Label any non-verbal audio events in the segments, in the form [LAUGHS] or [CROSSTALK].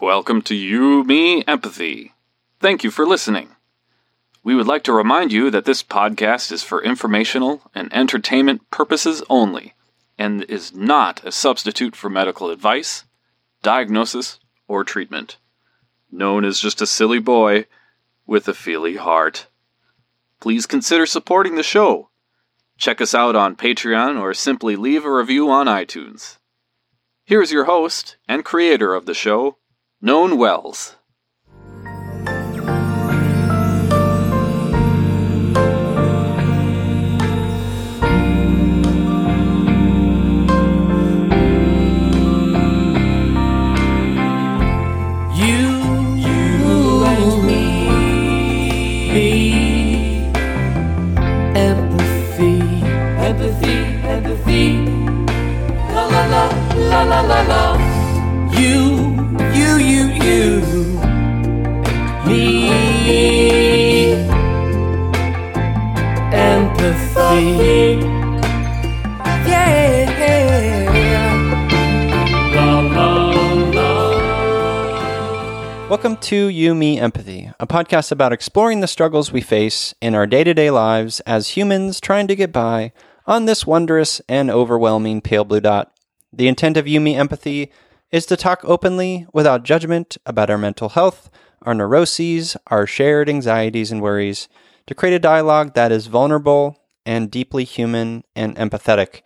Welcome to You, Me, Empathy. Thank you for listening. We would like to remind you that this podcast is for informational and entertainment purposes only and is not a substitute for medical advice, diagnosis, or treatment. Known as just a silly boy with a feely heart. Please consider supporting the show. Check us out on Patreon or simply leave a review on iTunes. Here's your host and creator of the show, Known Wells. La la la. You, you, you, you. Me. Empathy. Yeah. La la la. Welcome to You, Me, Empathy, a podcast about exploring the struggles we face in our day to day lives as humans trying to get by on this wondrous and overwhelming pale blue dot. The intent of You, Me, Empathy is to talk openly, without judgment, about our mental health, our neuroses, our shared anxieties and worries, to create a dialogue that is vulnerable and deeply human and empathetic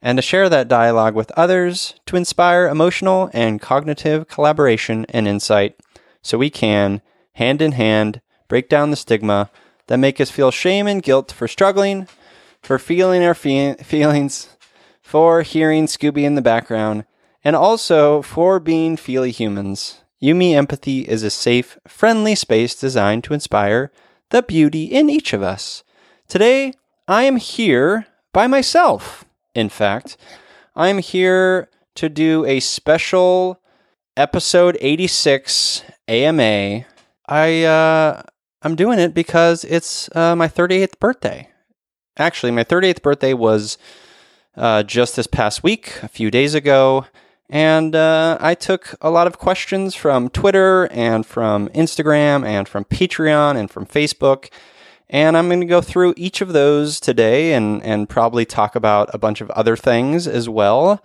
and to share that dialogue with others to inspire emotional and cognitive collaboration and insight so we can, hand in hand, break down the stigma that make us feel shame and guilt for struggling, for feeling our fe- feelings, for hearing Scooby in the background, and also for being feely humans. You Me Empathy is a safe, friendly space designed to inspire the beauty in each of us. Today, I am here by myself. In fact, I'm here to do a special episode 86 AMA. I uh, I'm doing it because it's uh, my 38th birthday. Actually, my 38th birthday was uh, just this past week, a few days ago, and uh, I took a lot of questions from Twitter and from Instagram and from Patreon and from Facebook. And I'm going to go through each of those today and, and probably talk about a bunch of other things as well,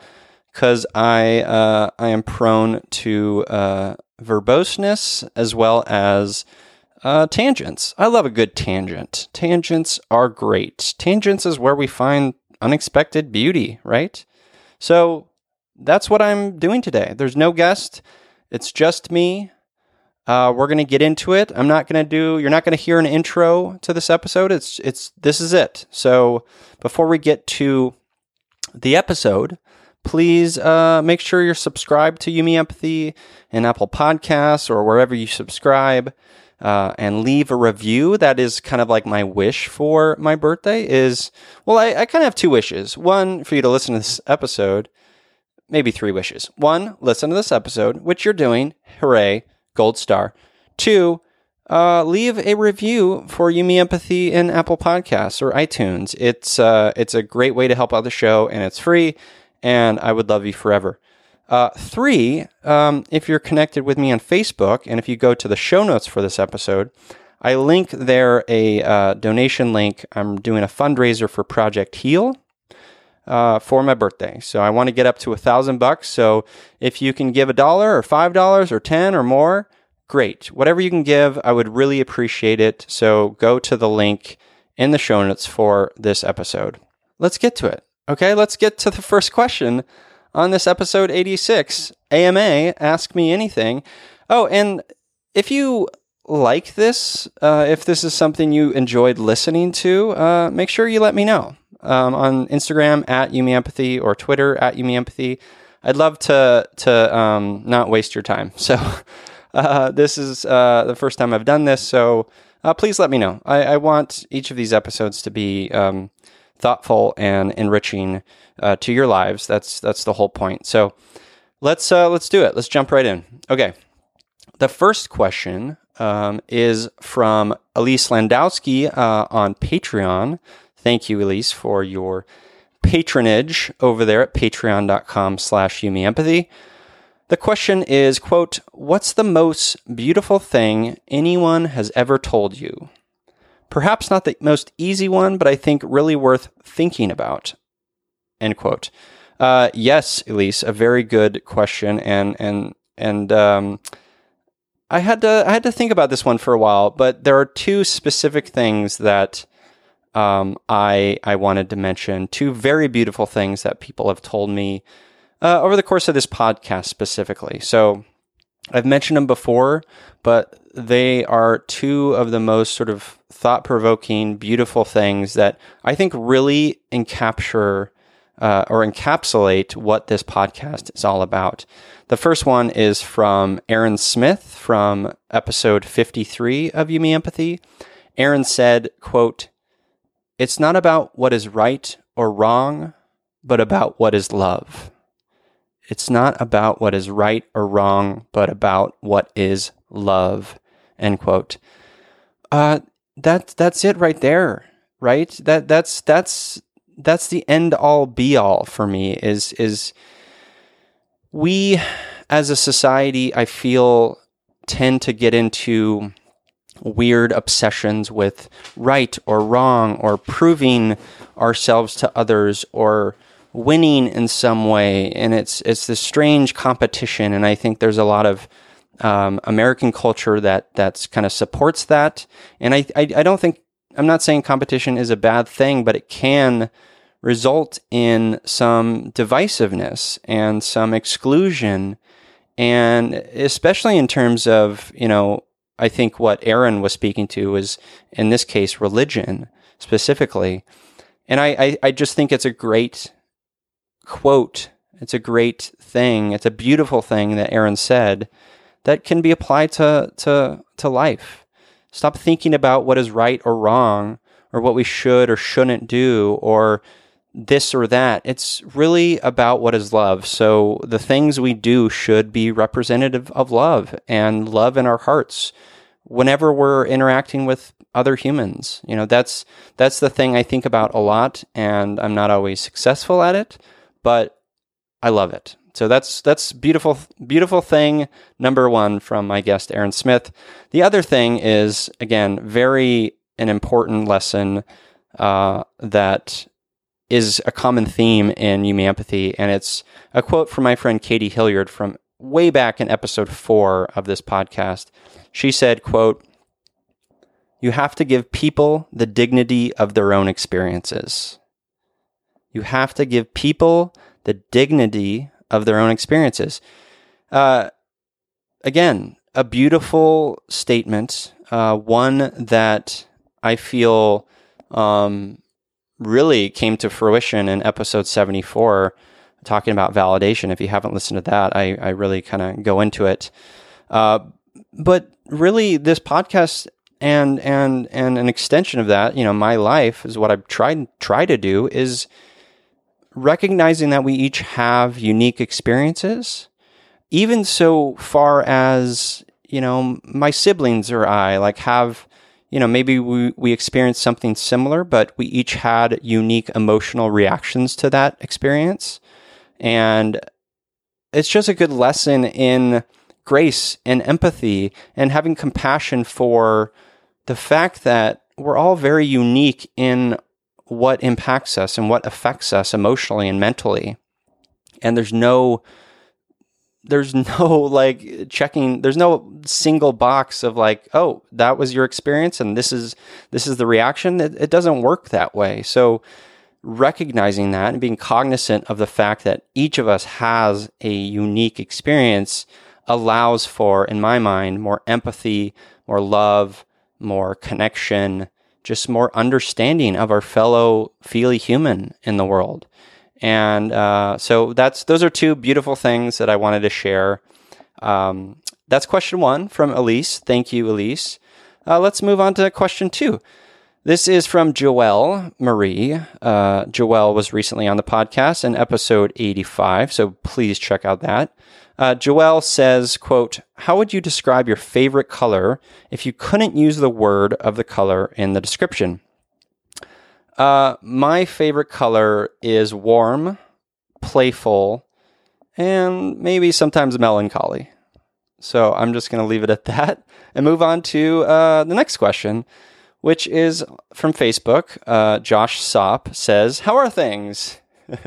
because I, uh, I am prone to uh, verboseness as well as uh, tangents. I love a good tangent. Tangents are great. Tangents is where we find unexpected beauty, right? So that's what I'm doing today. There's no guest, it's just me. Uh, we're gonna get into it. I'm not gonna do. You're not gonna hear an intro to this episode. It's it's this is it. So before we get to the episode, please uh, make sure you're subscribed to You Me Empathy in Apple Podcasts or wherever you subscribe, uh, and leave a review. That is kind of like my wish for my birthday. Is well, I, I kind of have two wishes. One for you to listen to this episode. Maybe three wishes. One, listen to this episode, which you're doing. Hooray gold star. Two, uh, leave a review for You Me Empathy in Apple Podcasts or iTunes. It's uh, it's a great way to help out the show, and it's free. And I would love you forever. Uh, three, um, if you're connected with me on Facebook, and if you go to the show notes for this episode, I link there a uh, donation link. I'm doing a fundraiser for Project Heal uh, for my birthday. So I want to get up to a thousand bucks. So if you can give a dollar or five dollars or ten or more, great. Whatever you can give, I would really appreciate it. So go to the link in the show notes for this episode. Let's get to it. Okay, let's get to the first question on this episode 86 AMA Ask Me Anything. Oh, and if you like this, uh, if this is something you enjoyed listening to, uh, make sure you let me know um, on Instagram at You Me Empathy or Twitter at You Me Empathy. I'd love to to um, not waste your time. [LAUGHS] So uh, this is uh, the first time I've done this, so uh, please let me know. I, I, want each of these episodes to be um, thoughtful and enriching uh, to your lives. That's that's the whole point. So let's uh, let's do it. Let's jump right in. Okay. The first question um, is from Elise Landowski uh, on Patreon. Thank you, Elise, for your patronage over there at patreon.com slash empathy. The question is, quote, what's the most beautiful thing anyone has ever told you? Perhaps not the most easy one, but I think really worth thinking about. End quote. Uh, yes, Elise, a very good question, and and and um, I had to I had to think about this one for a while, but there are two specific things that um, I I wanted to mention. Two very beautiful things that people have told me uh, over the course of this podcast specifically. So I've mentioned them before, but they are two of the most sort of thought provoking, beautiful things that I think really encapture uh, or encapsulate what this podcast is all about. The first one is from Aaron Smith from episode 53 of You Me Empathy. Aaron said, quote, It's not about what is right or wrong, but about what is love. It's not about what is right or wrong, but about what is love. End quote. Uh, that that's it right there, right? That that's that's that's the end all be all for me. Is is we as a society, I feel tend to get into weird obsessions with right or wrong or proving ourselves to others or winning in some way and it's it's this strange competition and I think there's a lot of um, American culture that that's kind of supports that. And I, I, I don't think I'm not saying competition is a bad thing, but it can result in some divisiveness and some exclusion, and especially in terms of you know I think what Aaron was speaking to was in this case religion specifically, and I, I, I just think it's a great quote. It's a great thing. It's a beautiful thing that Aaron said that can be applied to, to, to life. Stop thinking about what is right or wrong or what we should or shouldn't do or this or that. It's really about what is love. So the things we do should be representative of love and love in our hearts whenever we're interacting with other humans. You know, that's that's the thing I think about a lot and I'm not always successful at it, but I love it. So that's that's beautiful beautiful thing number 1 from my guest Aaron Smith. The other thing is again very an important lesson uh, that is a common theme in You Me Empathy, and it's a quote from my friend Katie Hilliard from way back in episode four of this podcast. She said, quote, you have to give people the dignity of their own experiences. You have to give people the dignity of their own experiences. Uh, again, a beautiful statement, uh, one that I feel um, really came to fruition in episode 74, talking about validation. If you haven't listened to that, I, I really kind of go into it. Uh, but really, this podcast and and and an extension of that, you know, my life is what I've tried try to do is recognizing that we each have unique experiences, even so far as, you know, my siblings or I like have, you know, maybe we, we experienced something similar, but we each had unique emotional reactions to that experience. And it's just a good lesson in grace and empathy and having compassion for the fact that we're all very unique in what impacts us and what affects us emotionally and mentally. And there's no there's [LAUGHS] no like checking there's no single box of like oh that was your experience and this is this is the reaction it, it doesn't work that way so recognizing that and being cognizant of the fact that each of us has a unique experience allows for in my mind more empathy more love more connection just more understanding of our fellow feely human in the world. And uh, so that's those are two beautiful things that I wanted to share. Um, that's question one from Elise. Thank you, Elise. Uh, let's move on to question two. This is from Joelle Marie. Uh, Joelle was recently on the podcast in episode 85, so please check out that. Uh, Joelle says, quote, How would you describe your favorite color if you couldn't use the word of the color in the description? Uh, my favorite color is warm, playful, and maybe sometimes melancholy. So I'm just going to leave it at [LAUGHS] that and move on to uh, the next question, which is from Facebook. Uh, Josh Sop says, How are things? [LAUGHS]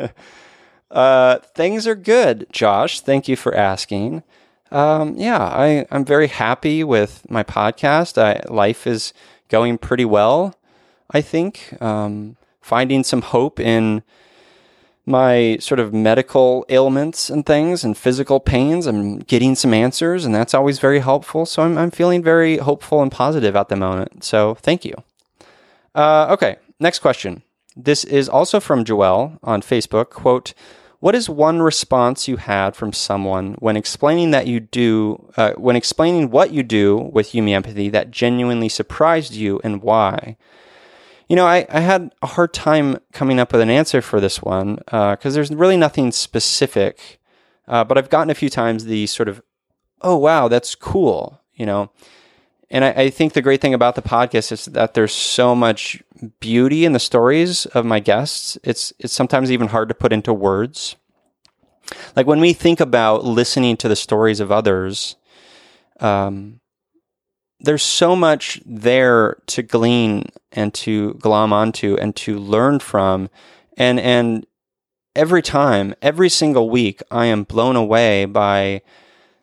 uh, things are good, Josh. Thank you for asking. Um, yeah, I, I'm very happy with my podcast. I, life is going pretty well, I think. Um, finding some hope in my sort of medical ailments and things and physical pains. I'm getting some answers, and that's always very helpful. So I'm, I'm feeling very hopeful and positive at the moment. So thank you. Uh, okay, next question. This is also from Joelle on Facebook. Quote, what is one response you had from someone when explaining that you do, uh, when explaining what you do with You Me Empathy that genuinely surprised you and why? You know, I, I had a hard time coming up with an answer for this one because uh, there's really nothing specific. Uh, but I've gotten a few times the sort of, oh, wow, that's cool, you know. And I, I think the great thing about the podcast is that there's so much beauty in the stories of my guests. It's it's sometimes even hard to put into words. Like when we think about listening to the stories of others, um, there's so much there to glean and to glom onto and to learn from and and every time every single week i am blown away by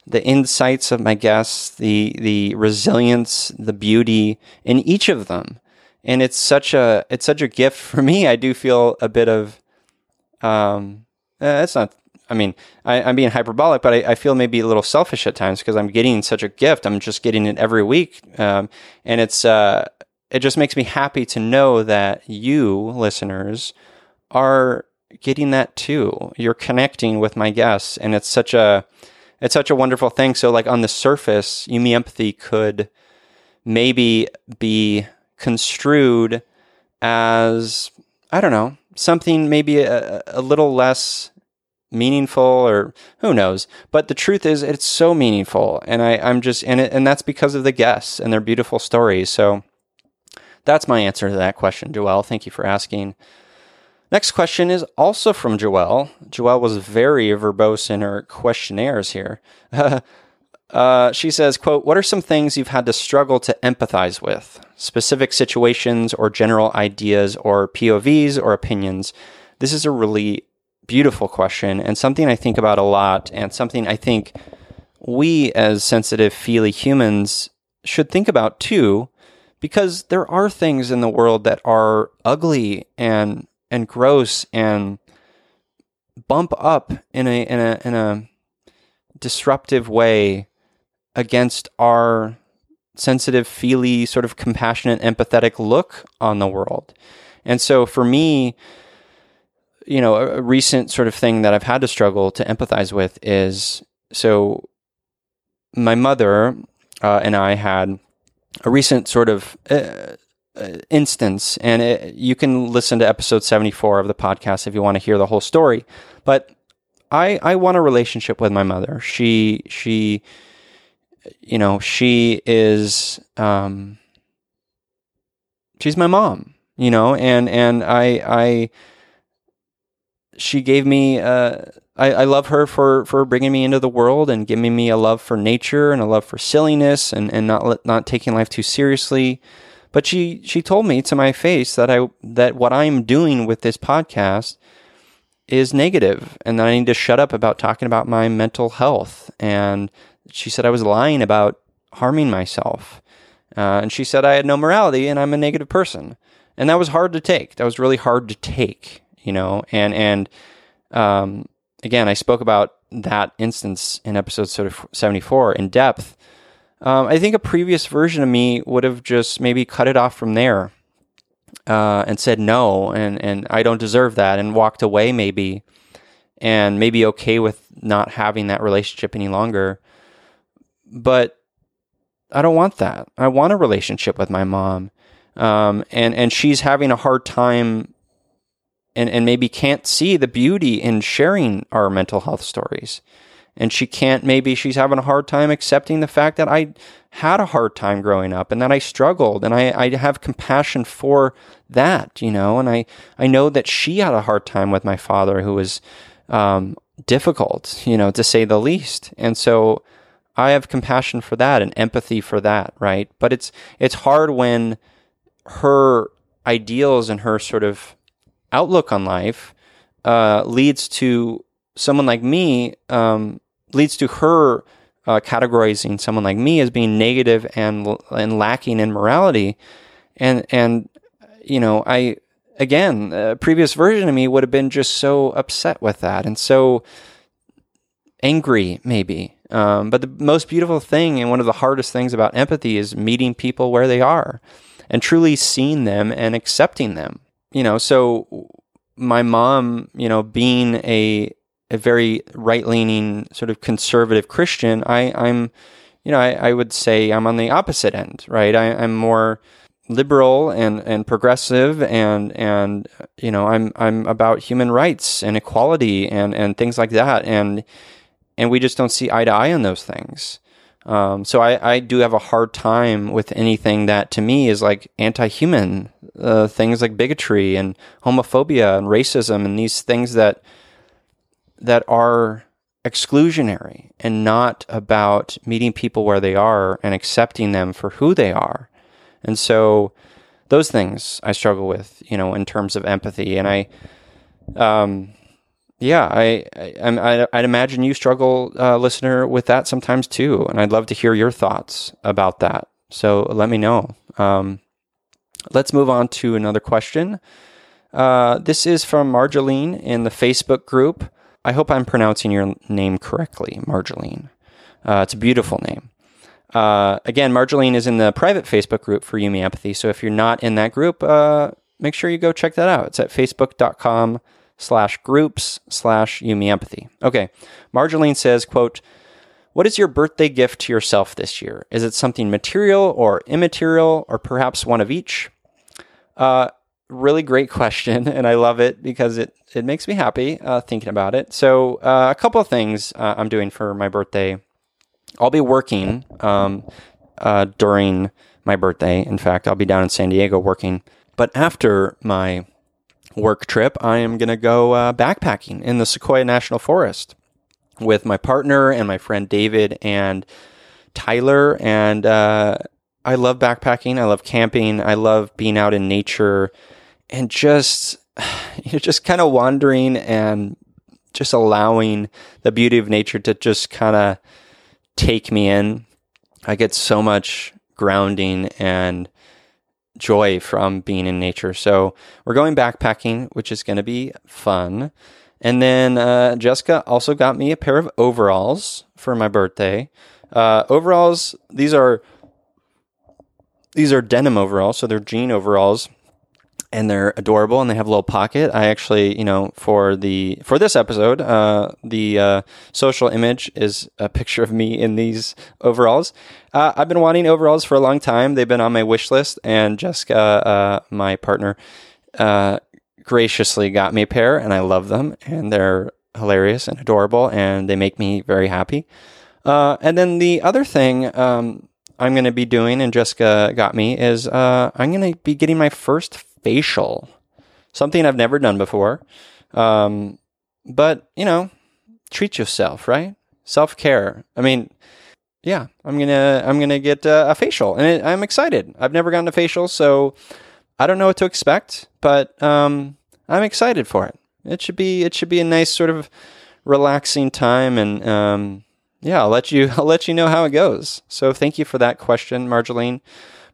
the insights of my guests the the resilience the beauty in each of them and it's such a it's such a gift for me i do feel a bit of um uh, it's not I mean, I, am being hyperbolic, but I, I, feel maybe a little selfish at times because I'm getting such a gift. I'm just getting it every week, um, and it's uh, it just makes me happy to know that you listeners are getting that too. You're connecting with my guests, and it's such a it's such a wonderful thing. So, like on the surface, You Me Empathy could maybe be construed as I don't know something maybe a, a little less meaningful or who knows. But the truth is it's so meaningful. And I, i'm just and it, and that's because of the guests and their beautiful stories. So that's my answer to that question joelle. Thank you for asking next question is also from joelle. Joelle was very verbose in her questionnaires here. [LAUGHS] Uh, she says quote what are some things you've had to struggle to empathize with? Specific situations or general ideas or povs or opinions? This is a really beautiful question and something I think about a lot, and something I think we as sensitive, feely humans should think about too, because there are things in the world that are ugly and and gross and bump up in a in a in a disruptive way against our sensitive, feely, sort of compassionate, empathetic look on the world. And so for me, you know, a, a recent sort of thing that I've had to struggle to empathize with is so my mother uh, and I had a recent sort of uh, uh, instance, and it, you can listen to episode 74 of the podcast if you want to hear the whole story. But I, I want a relationship with my mother. She, she, you know, she is, um, she's my mom, you know, and, and I, I, she gave me uh, I, I, love her for, for bringing me into the world and giving me a love for nature and a love for silliness and, and not not taking life too seriously. But she she told me to my face that I that what I'm doing with this podcast is negative and that I need to shut up about talking about my mental health. And she said I was lying about harming myself. Uh, and she said I had no morality and I'm a negative person. And that was hard to take. That was really hard to take you know, and and um, again, I spoke about that instance in episode sort of 74 in depth. Um, I think a previous version of me would have just maybe cut it off from there uh, and said no, and and I don't deserve that, and walked away maybe, and maybe okay with not having that relationship any longer. But I don't want that. I want a relationship with my mom, um, and and she's having a hard time and, and maybe can't see the beauty in sharing our mental health stories. And she can't maybe she's having a hard time accepting the fact that I had a hard time growing up and that I struggled and I, I have compassion for that, you know, and I, I know that she had a hard time with my father who was um, difficult, you know, to say the least. And so I have compassion for that and empathy for that, right? But it's it's hard when her ideals and her sort of outlook on life uh, leads to someone like me um, leads to her uh, categorizing someone like me as being negative and and lacking in morality, and and you know I again a previous version of me would have been just so upset with that and so angry maybe. Um, but the most beautiful thing and one of the hardest things about empathy is meeting people where they are and truly seeing them and accepting them. You know, so my mom, you know, being a a very right leaning sort of conservative Christian, I, I'm, you know, I, I would say I'm on the opposite end, right? I, I'm more liberal and, and progressive and and you know I'm I'm about human rights and equality and, and things like that and and we just don't see eye to eye on those things. Um, so I, I do have a hard time with anything that to me is like anti-human uh, things like bigotry and homophobia and racism and these things that that are exclusionary and not about meeting people where they are and accepting them for who they are. And so those things I struggle with, you know, in terms of empathy. And I, um, yeah, I, I, I'd imagine you struggle, uh, listener, with that sometimes too. And I'd love to hear your thoughts about that. So let me know. Um, let's move on to another question. Uh, this is from Marjolaine in the Facebook group. I hope I'm pronouncing your name correctly, Marjolaine. Uh, it's a beautiful name. Uh, again, Marjolaine is in the private Facebook group for You Me Empathy. So if you're not in that group, uh, make sure you go check that out. It's at facebook.com slash groups slash You Me Empathy. Okay. Marjolaine says, quote, what is your birthday gift to yourself this year? Is it something material or immaterial or perhaps one of each? Uh, really great question, [LAUGHS] and I love it because it it makes me happy uh, thinking about it. So, uh, a couple of things uh, I'm doing for my birthday. I'll be working um, uh, during my birthday. In fact, I'll be down in San Diego working. But after my work trip, I am going to go uh, backpacking in the Sequoia National Forest with my partner and my friend David and Tyler. And uh, I love backpacking. I love camping. I love being out in nature and just [SIGHS] you're just kind of wandering and just allowing the beauty of nature to just kind of take me in. I get so much grounding and joy from being in nature. So we're going backpacking, which is going to be fun. And then uh, Jessica also got me a pair of overalls for my birthday. Uh, overalls, these are these are denim overalls, so they're jean overalls and they're adorable and they have a little pocket. I actually, you know, for the for this episode, uh, the uh, social image is a picture of me in these overalls. Uh, I've been wanting overalls for a long time. They've been on my wish list, and Jessica, uh, my partner, uh, graciously got me a pair, and I love them, and they're hilarious and adorable, and they make me very happy. Uh, and then the other thing. Um, I'm going to be doing, and Jessica got me, is I'm going to be getting my first facial, something I've never done before. Um, but you know, treat yourself, right? Self care. I mean, yeah, I'm gonna I'm gonna get uh, a facial, and it, I'm excited. I've never gotten a facial, so I don't know what to expect, but um, I'm excited for it. It should be it should be a nice sort of relaxing time, and um, yeah, I'll let you [LAUGHS] I'll let you know how it goes. So thank you for that question, Marjolaine.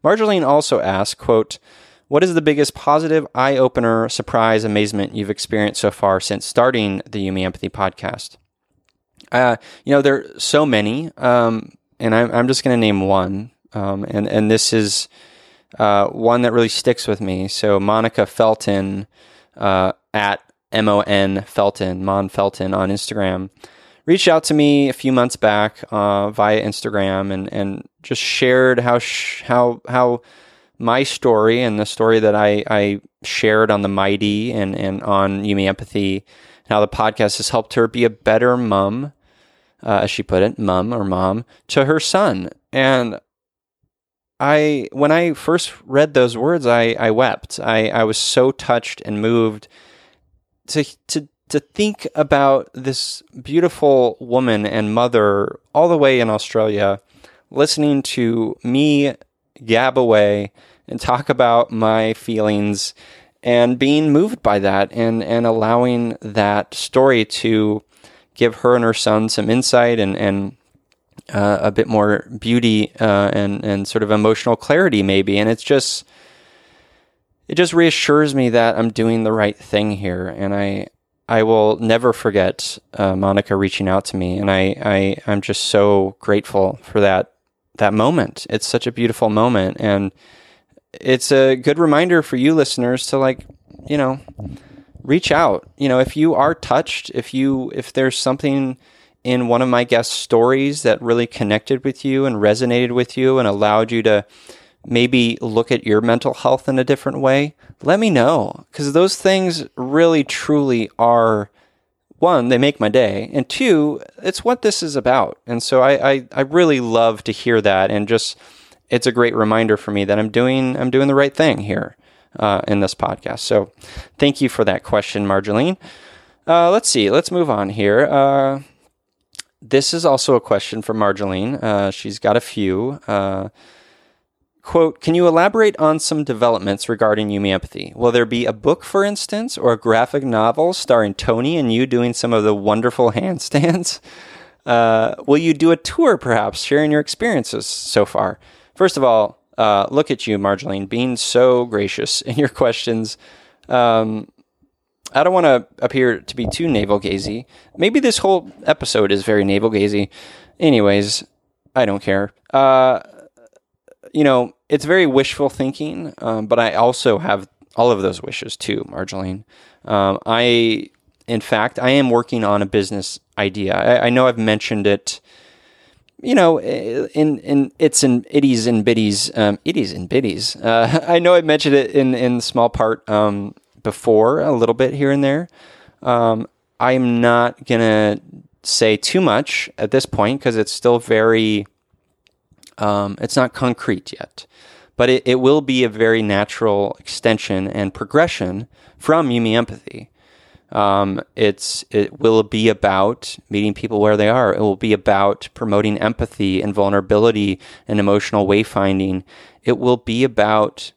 Marjolaine also asked, "quote what is the biggest positive, eye opener, surprise, amazement you've experienced so far since starting the You Me Empathy podcast? Uh, you know, there are so many, um, and I'm, I'm just going to name one. Um, and, and this is uh, one that really sticks with me. So, Monica Felton uh, at M O N Felton, Mon Felton on Instagram, reached out to me a few months back uh, via Instagram and, and just shared how, sh- how, how, my story and the story that I, I shared on the Mighty and, and on You Me Empathy, how the podcast has helped her be a better mom, uh, as she put it, mum or mom, to her son. And I, when I first read those words, I, I wept. I, I was so touched and moved to, to, to think about this beautiful woman and mother all the way in Australia, listening to me gab away and talk about my feelings and being moved by that and, and allowing that story to give her and her son some insight and, and uh, a bit more beauty uh, and and sort of emotional clarity, maybe. And it's just it just reassures me that I'm doing the right thing here, and I I will never forget uh, Monica reaching out to me, and I, I I'm just so grateful for that that moment. It's such a beautiful moment, and it's a good reminder for you listeners to like you know reach out. You know, if you are touched, if you if there's something in one of my guest stories that really connected with you and resonated with you and allowed you to maybe look at your mental health in a different way, let me know. Because those things really, truly are one, they make my day, and two, it's what this is about. And so I, I, I really love to hear that, and just it's a great reminder for me that I'm doing I'm doing the right thing here uh, in this podcast. So thank you for that question, Marjolaine. Uh, let's see. Let's move on here. Uh, this is also a question from Marjolaine. Uh, she's got a few. Quote, can you elaborate on some developments regarding You Will there be a book, for instance, or a graphic novel starring Tony and you doing some of the wonderful [LAUGHS] handstands? Uh, will you do a tour, perhaps, sharing your experiences so far? First of all, uh, look at you, Marjolaine, being so gracious in your questions. Um, I don't want to appear to be too navel gazy. Maybe this whole episode is very navel gazy. Anyways, I don't care. Uh, you know, it's very wishful thinking, um, but I also have all of those wishes too, Marjolaine. Um, I, in fact, I am working on a business idea. I, I know I've mentioned it. You know, in in it's in itties and bitties, um, itties and bitties. [LAUGHS] Uh, I know I mentioned it in in small part um, before a little bit here and there. Um, I'm not gonna say too much at this point because it's still very, um, it's not concrete yet, but it, it will be a very natural extension and progression from You Me Empathy. Um, it's it will be about meeting people where they are. It will be about promoting empathy and vulnerability and emotional wayfinding. It will be about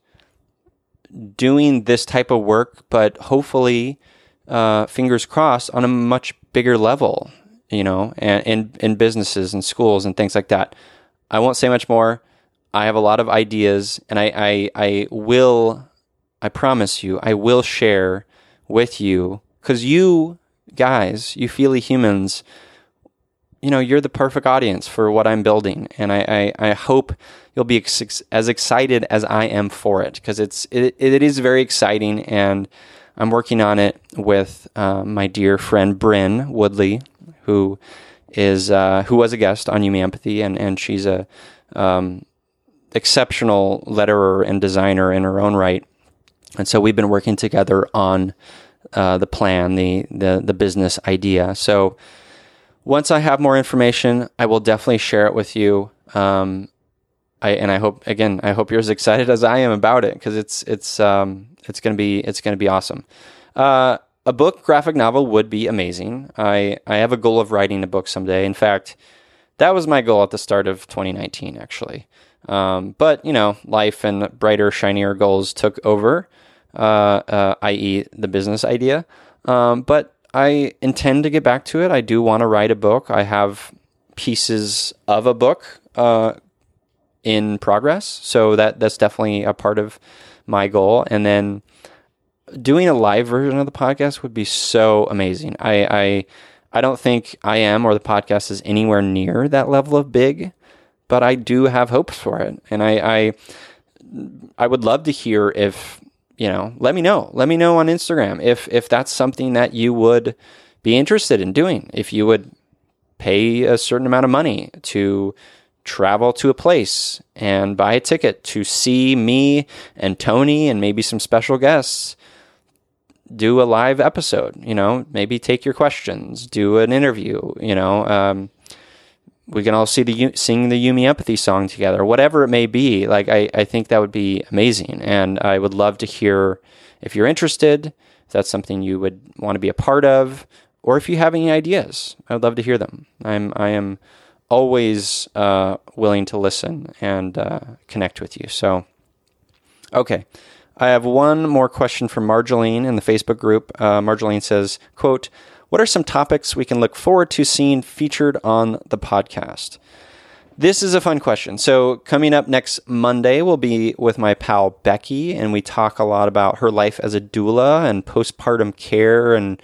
doing this type of work, but hopefully, uh, fingers crossed, on a much bigger level, you know, and in businesses and schools and things like that. I won't say much more. I have a lot of ideas, and I, I, I will, I promise you, I will share with you because you guys, you feely humans, you know, you're the perfect audience for what I'm building, and I, I, I hope you'll be ex- as excited as I am for it because it's it, it is very exciting, and I'm working on it with uh, my dear friend Bryn Woodley, who is uh, who was a guest on You Empathy, and and she's a um, exceptional letterer and designer in her own right, and so we've been working together on uh, the plan, the the the business idea. So once I have more information, I will definitely share it with you. Um, I and I hope again, I hope you're as excited as I am about it because it's it's um, it's gonna be it's gonna be awesome. Uh, a book graphic novel would be amazing. I I have a goal of writing a book someday. In fact, that was my goal at the start of 2019, actually. Um, but you know, life and brighter, shinier goals took over, uh, uh, i.e., the business idea. Um, but I intend to get back to it. I do want to write a book. I have pieces of a book uh, in progress, so that that's definitely a part of my goal. And then doing a live version of the podcast would be so amazing. I I, I don't think I am or the podcast is anywhere near that level of big, but I do have hopes for it, and I I, I would love to hear if you know, let me know. Let me know on Instagram if if that's something that you would be interested in doing. If you would pay a certain amount of money to travel to a place and buy a ticket to see me and Tony and maybe some special guests do a live episode, you know, maybe take your questions, do an interview, you know, um, we can all see the sing the You Me Empathy song together, whatever it may be. Like I, I think that would be amazing, and I would love to hear if you're interested. If that's something you would want to be a part of, or if you have any ideas, I would love to hear them. I'm I am always uh, willing to listen and uh, connect with you. So, okay. I have one more question from Marjolaine in the Facebook group. Uh, Marjolaine says, quote, what are some topics we can look forward to seeing featured on the podcast? This is a fun question. So, coming up next Monday, we'll be with my pal Becky, and we talk a lot about her life as a doula and postpartum care and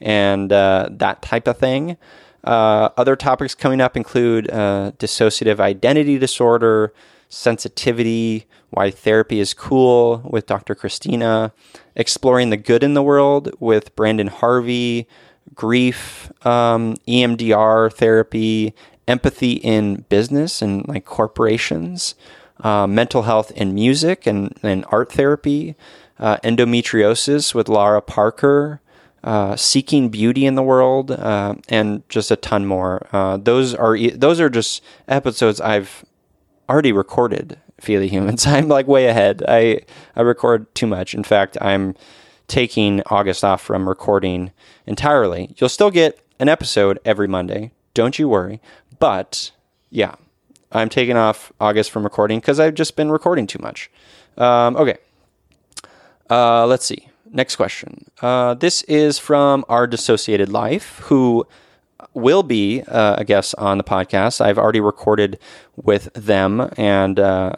and uh, that type of thing. Uh, other topics coming up include uh, dissociative identity disorder, sensitivity, why therapy is cool with Dr. Christina, exploring the good in the world with Brandon Harvey, grief, um, EMDR therapy, empathy in business and like corporations, uh, mental health in music and, and art therapy, uh, endometriosis with Laura Parker, uh, seeking beauty in the world, uh, and just a ton more. Uh, those are those are just episodes I've already recorded. Feely humans. [LAUGHS] I'm like way ahead. I I record too much. In fact, I'm taking August off from recording entirely. You'll still get an episode every Monday. Don't you worry. But yeah, I'm taking off August from recording because I've just been recording too much. Um, okay. Uh, let's see. Next question. Uh, this is from our dissociated life, who will be uh, a guest on the podcast. I've already recorded with them, and uh,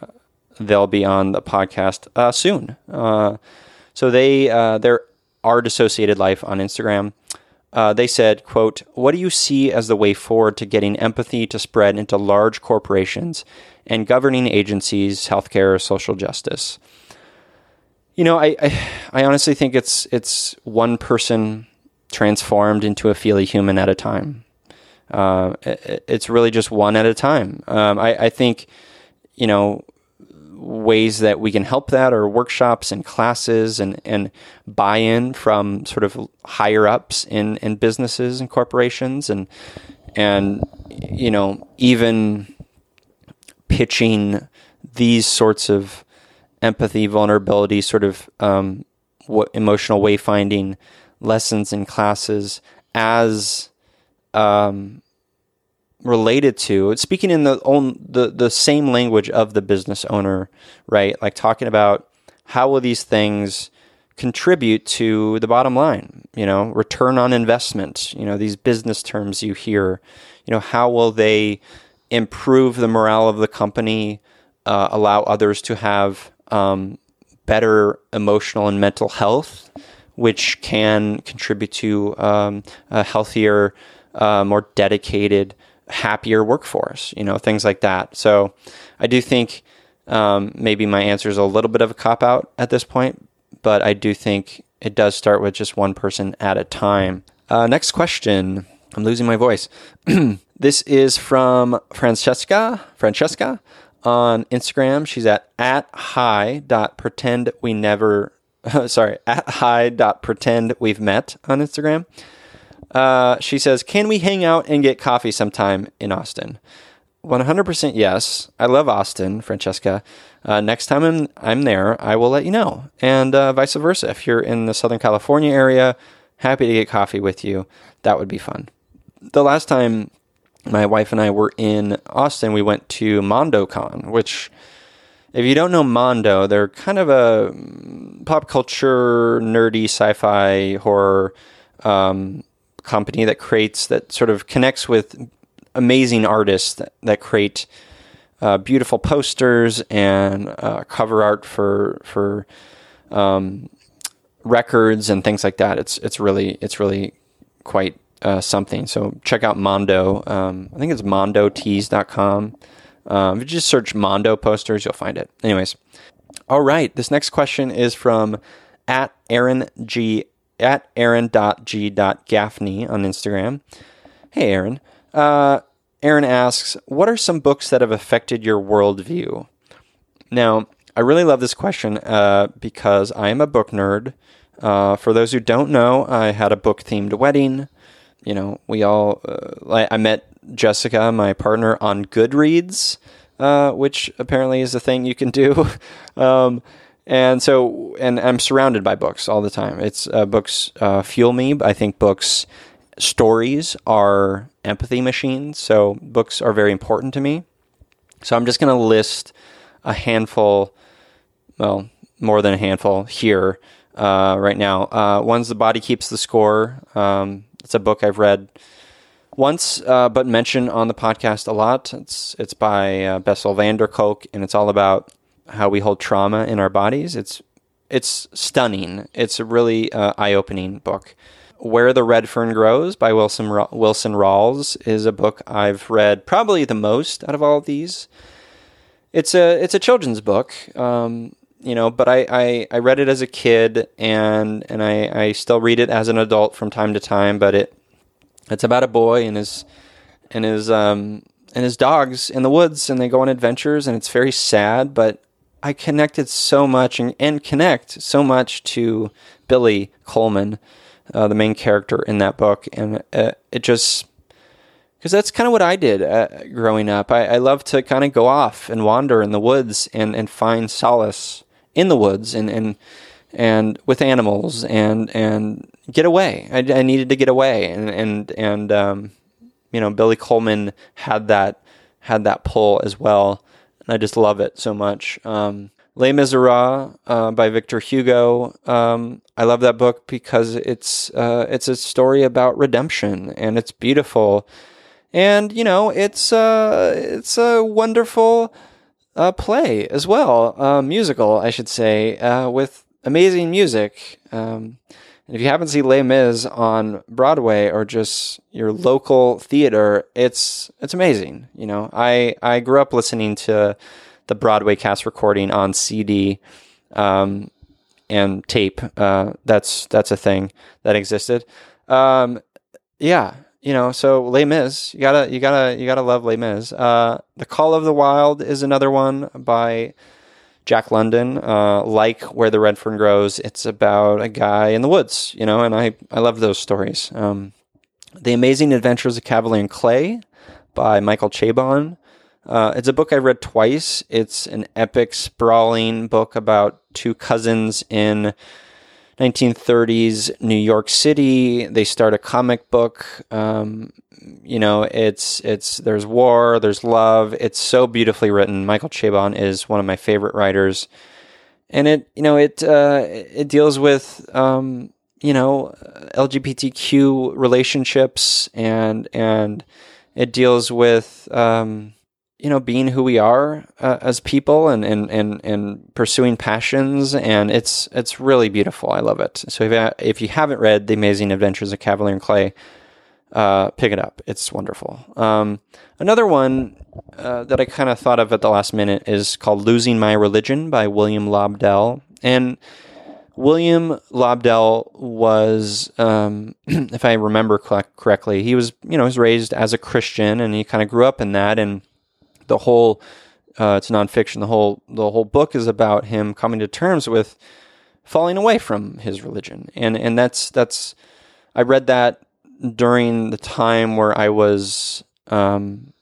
they'll be on the podcast uh, soon. Uh, so they uh, they're our dissociated life on Instagram. Uh, they said, "quote What do you see as the way forward to getting empathy to spread into large corporations and governing agencies, healthcare, social justice?" You know, I, I, I honestly think it's it's one person transformed into a feely human at a time. Uh, it's really just one at a time. Um, I, I think, you know, ways that we can help that are workshops and classes and, and buy-in from sort of higher ups in, in businesses and corporations and and you know even pitching these sorts of empathy, vulnerability, sort of um, what emotional wayfinding lessons in classes as um, related to speaking in the own the the same language of the business owner, right? Like talking about how will these things contribute to the bottom line? You know, return on investment. You know, these business terms you hear. You know, how will they improve the morale of the company? Uh, allow others to have um, better emotional and mental health, which can contribute to um, a healthier, uh, more dedicated, happier workforce. You know, things like that. So, I do think um, maybe my answer is a little bit of a cop out at this point, but I do think it does start with just one person at a time. Uh, next question. I'm losing my voice. [CLEARS THROAT] this is from Francesca. Francesca on Instagram. She's at at hi dot pretend we never [LAUGHS] sorry at hi dot pretend we've met on Instagram. Uh, she says, "Can we hang out and get coffee sometime in Austin?" 100% yes. I love Austin, Francesca. Uh, next time I'm, I'm there, I will let you know. And uh, vice versa. If you're in the Southern California area, happy to get coffee with you. That would be fun. The last time my wife and I were in Austin, we went to MondoCon, which, if you don't know Mondo, they're kind of a pop culture, nerdy, sci fi, horror um, company that creates, that sort of connects with amazing artists that, that create uh, beautiful posters and uh, cover art for, for um, records and things like that. It's, it's really, it's really quite uh, something. So check out Mondo. Um, I think it's mondotees.com. Um, if you just search Mondo posters, you'll find it. Anyways, all right. This next question is from at Aaron G at Aaron.g.gaffney on Instagram. Hey, Aaron. Uh, Aaron asks, What are some books that have affected your worldview? Now, I really love this question uh, because I am a book nerd. Uh, for those who don't know, I had a book themed wedding you know, we all, uh, I met Jessica, my partner, on Goodreads, uh, which apparently is a thing you can do. [LAUGHS] um, and so, and I'm surrounded by books all the time. It's uh, books uh, fuel me. I think books, stories are empathy machines. So books are very important to me. So I'm just going to list a handful, well, more than a handful here uh, right now. Uh, one's The Body Keeps the Score. Um, it's a book I've read once, uh, but mentioned on the podcast a lot. It's it's by uh, Bessel van der Kolk, and it's all about how we hold trauma in our bodies. It's it's stunning. It's a really uh, eye opening book. Where the Red Fern Grows by Wilson Wilson Rawls is a book I've read probably the most out of all of these. It's a it's a children's book. Um, you know, but I, I, I read it as a kid and and I, I still read it as an adult from time to time, but it it's about a boy and his and his um and his dogs in the woods and they go on adventures and it's very sad, but I connected so much and, and connect so much to Billy Coleman, uh, the main character in that book, and uh, it just because that's kind of what I did uh, growing up. I, I love to kind of go off and wander in the woods and, and find solace in the woods and and and with animals and and get away. I, I needed to get away, and and and um, you know, Billy Coleman had that had that pull as well, and I just love it so much. Um, Les Miserables uh, by Victor Hugo. Um, I love that book because it's uh, it's a story about redemption, and it's beautiful, and you know, it's uh, it's a wonderful uh, play as well, musical, I should say, uh, with amazing music. Um, and if you haven't seen Les Mis on Broadway or just your local theater, it's it's amazing. You know, I I grew up listening to the Broadway cast recording on CD um, and tape. Uh, that's that's a thing that existed. Um, yeah, you know, so Les Mis, you gotta, you gotta, you gotta love Les Mis. Uh, the Call of the Wild is another one by Jack London. Uh, like Where the Red Fern Grows, it's about a guy in the woods, you know, and I, I love those stories. Um, the Amazing Adventures of Kavalier & Clay by Michael Chabon. Uh, it's a book I read twice. It's an epic, sprawling book about two cousins in 1930s New York City. They start a comic book. Um, you know, it's it's there's war, there's love. It's so beautifully written. Michael Chabon is one of my favorite writers, and it you know it uh, it deals with um, you know LGBTQ relationships and and it deals with um, you know being who we are uh, as people and, and and and pursuing passions and it's it's really beautiful i love it so if if you haven't read the amazing adventures of kavalier and clay uh, pick it up it's wonderful um, another one uh, that i kind of thought of at the last minute is called losing my religion by william lobdell and William Lobdell was, um, [CLEARS THROAT] if I remember correctly, he was, you know, he was raised as a Christian, and he kind of grew up in that. And the whole uh, it's nonfiction. The whole the whole book is about him coming to terms with falling away from his religion, and and that's that's I read that during the time where I was, um,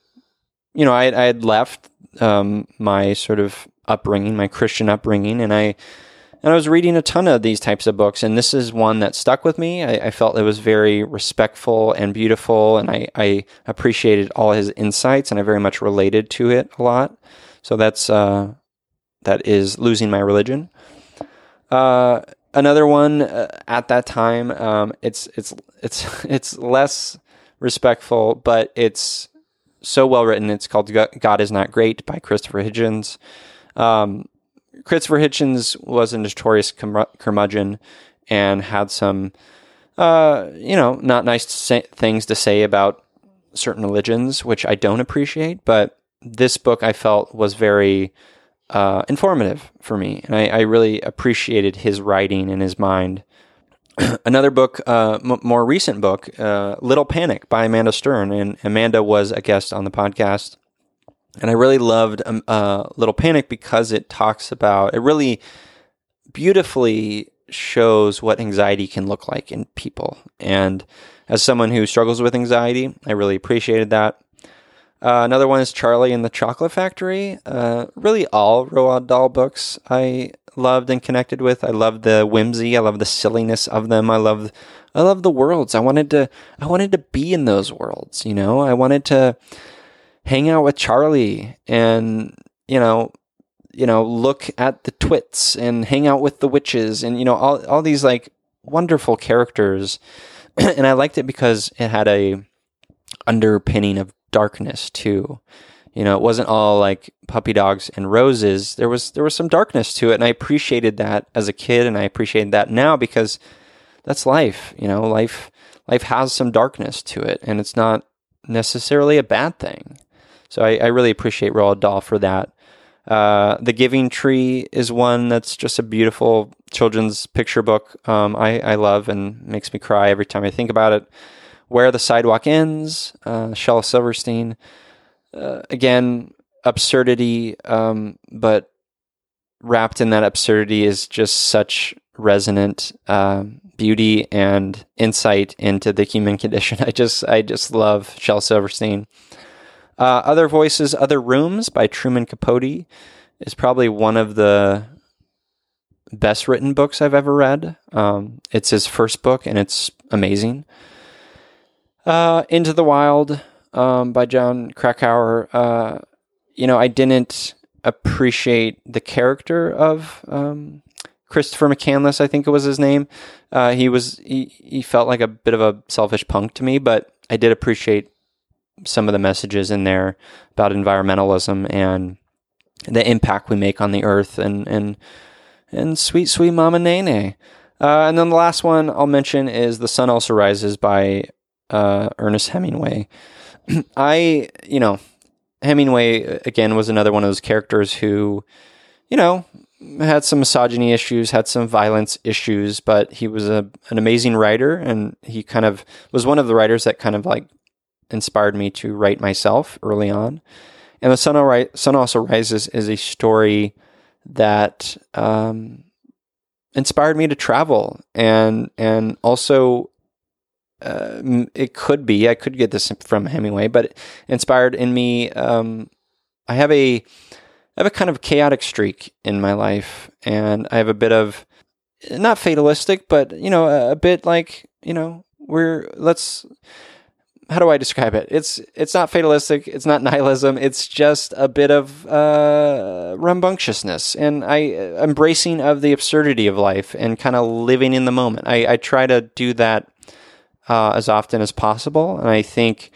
you know, I, I had left um, my sort of upbringing, my Christian upbringing, and I and I was reading a ton of these types of books, and this is one that stuck with me. I, I felt it was very respectful and beautiful, and I, I, appreciated all his insights, and I very much related to it a lot. So that's uh, that is losing my religion. Uh, another one uh, at that time, um, it's it's it's [LAUGHS] it's less respectful, but it's so well written. It's called "God Is Not Great" by Christopher Hitchens. Um, Christopher Hitchens was a notorious curmudgeon and had some, uh, you know, not nice say, things to say about certain religions, which I don't appreciate. But this book I felt was very uh, informative for me, and I, I, really appreciated his writing and his mind. [CLEARS THROAT] Another book, uh, m- more recent book, uh, Little Panic by Amanda Stern, and Amanda was a guest on the podcast and I really loved um, uh, Little Panic because it talks about, it really beautifully shows what anxiety can look like in people. And as someone who struggles with anxiety, I really appreciated that. Uh, another one is Charlie and the Chocolate Factory. Uh, really, all Roald Dahl books I loved and connected with. I love the whimsy. I love the silliness of them. I love, I love the worlds. I wanted to, I wanted to be in those worlds. You know, I wanted to hang out with Charlie and you know, you know, look at the twits and hang out with the witches and you know all all these like wonderful characters. [CLEARS THROAT] and I liked it because it had a underpinning of darkness too. You know, it wasn't all like puppy dogs and roses. There was there was some darkness to it, and I appreciated that as a kid, and I appreciate that now because that's life. You know, life life has some darkness to it, and it's not necessarily a bad thing. So I, I really appreciate Roald Dahl for that. Uh, the Giving Tree is one that's just a beautiful children's picture book. Um, I, I love and makes me cry every time I think about it. Where the Sidewalk Ends, uh, Shel Silverstein. Uh, again, absurdity, um, but wrapped in that absurdity is just such resonant uh, beauty and insight into the human [LAUGHS] condition. I just, I just love Shel Silverstein. Uh, other Voices, Other Rooms by Truman Capote is probably one of the best written books I've ever read. Um, it's his first book, and it's amazing. Uh, Into the Wild um, by Jon Krakauer. Uh, you know, I didn't appreciate the character of um, Christopher McCandless. I think it was his name. Uh, he was he, he felt like a bit of a selfish punk to me, but I did appreciate some of the messages in there about environmentalism and the impact we make on the earth and and and sweet sweet mama nene. Uh, and then the last one I'll mention is "The Sun Also Rises" by uh, Ernest Hemingway. [CLEARS THROAT] I, you know, Hemingway again was another one of those characters who, you know, had some misogyny issues, had some violence issues, but he was a an amazing writer, and he kind of was one of the writers that kind of like inspired me to write myself early on. And the sun, sun also rises is a story that um, inspired me to travel and and also uh, it could be I could get this from Hemingway, but inspired in me. Um, I have a I have a kind of chaotic streak in my life, and I have a bit of not fatalistic, but you know, a, a bit like you know, we're let's how do I describe it? It's it's not fatalistic. It's not [LAUGHS] nihilism. It's just a bit of uh, rambunctiousness and I embracing of the absurdity of life and kind of living in the moment. I, I try to do that uh, as often as possible, and I think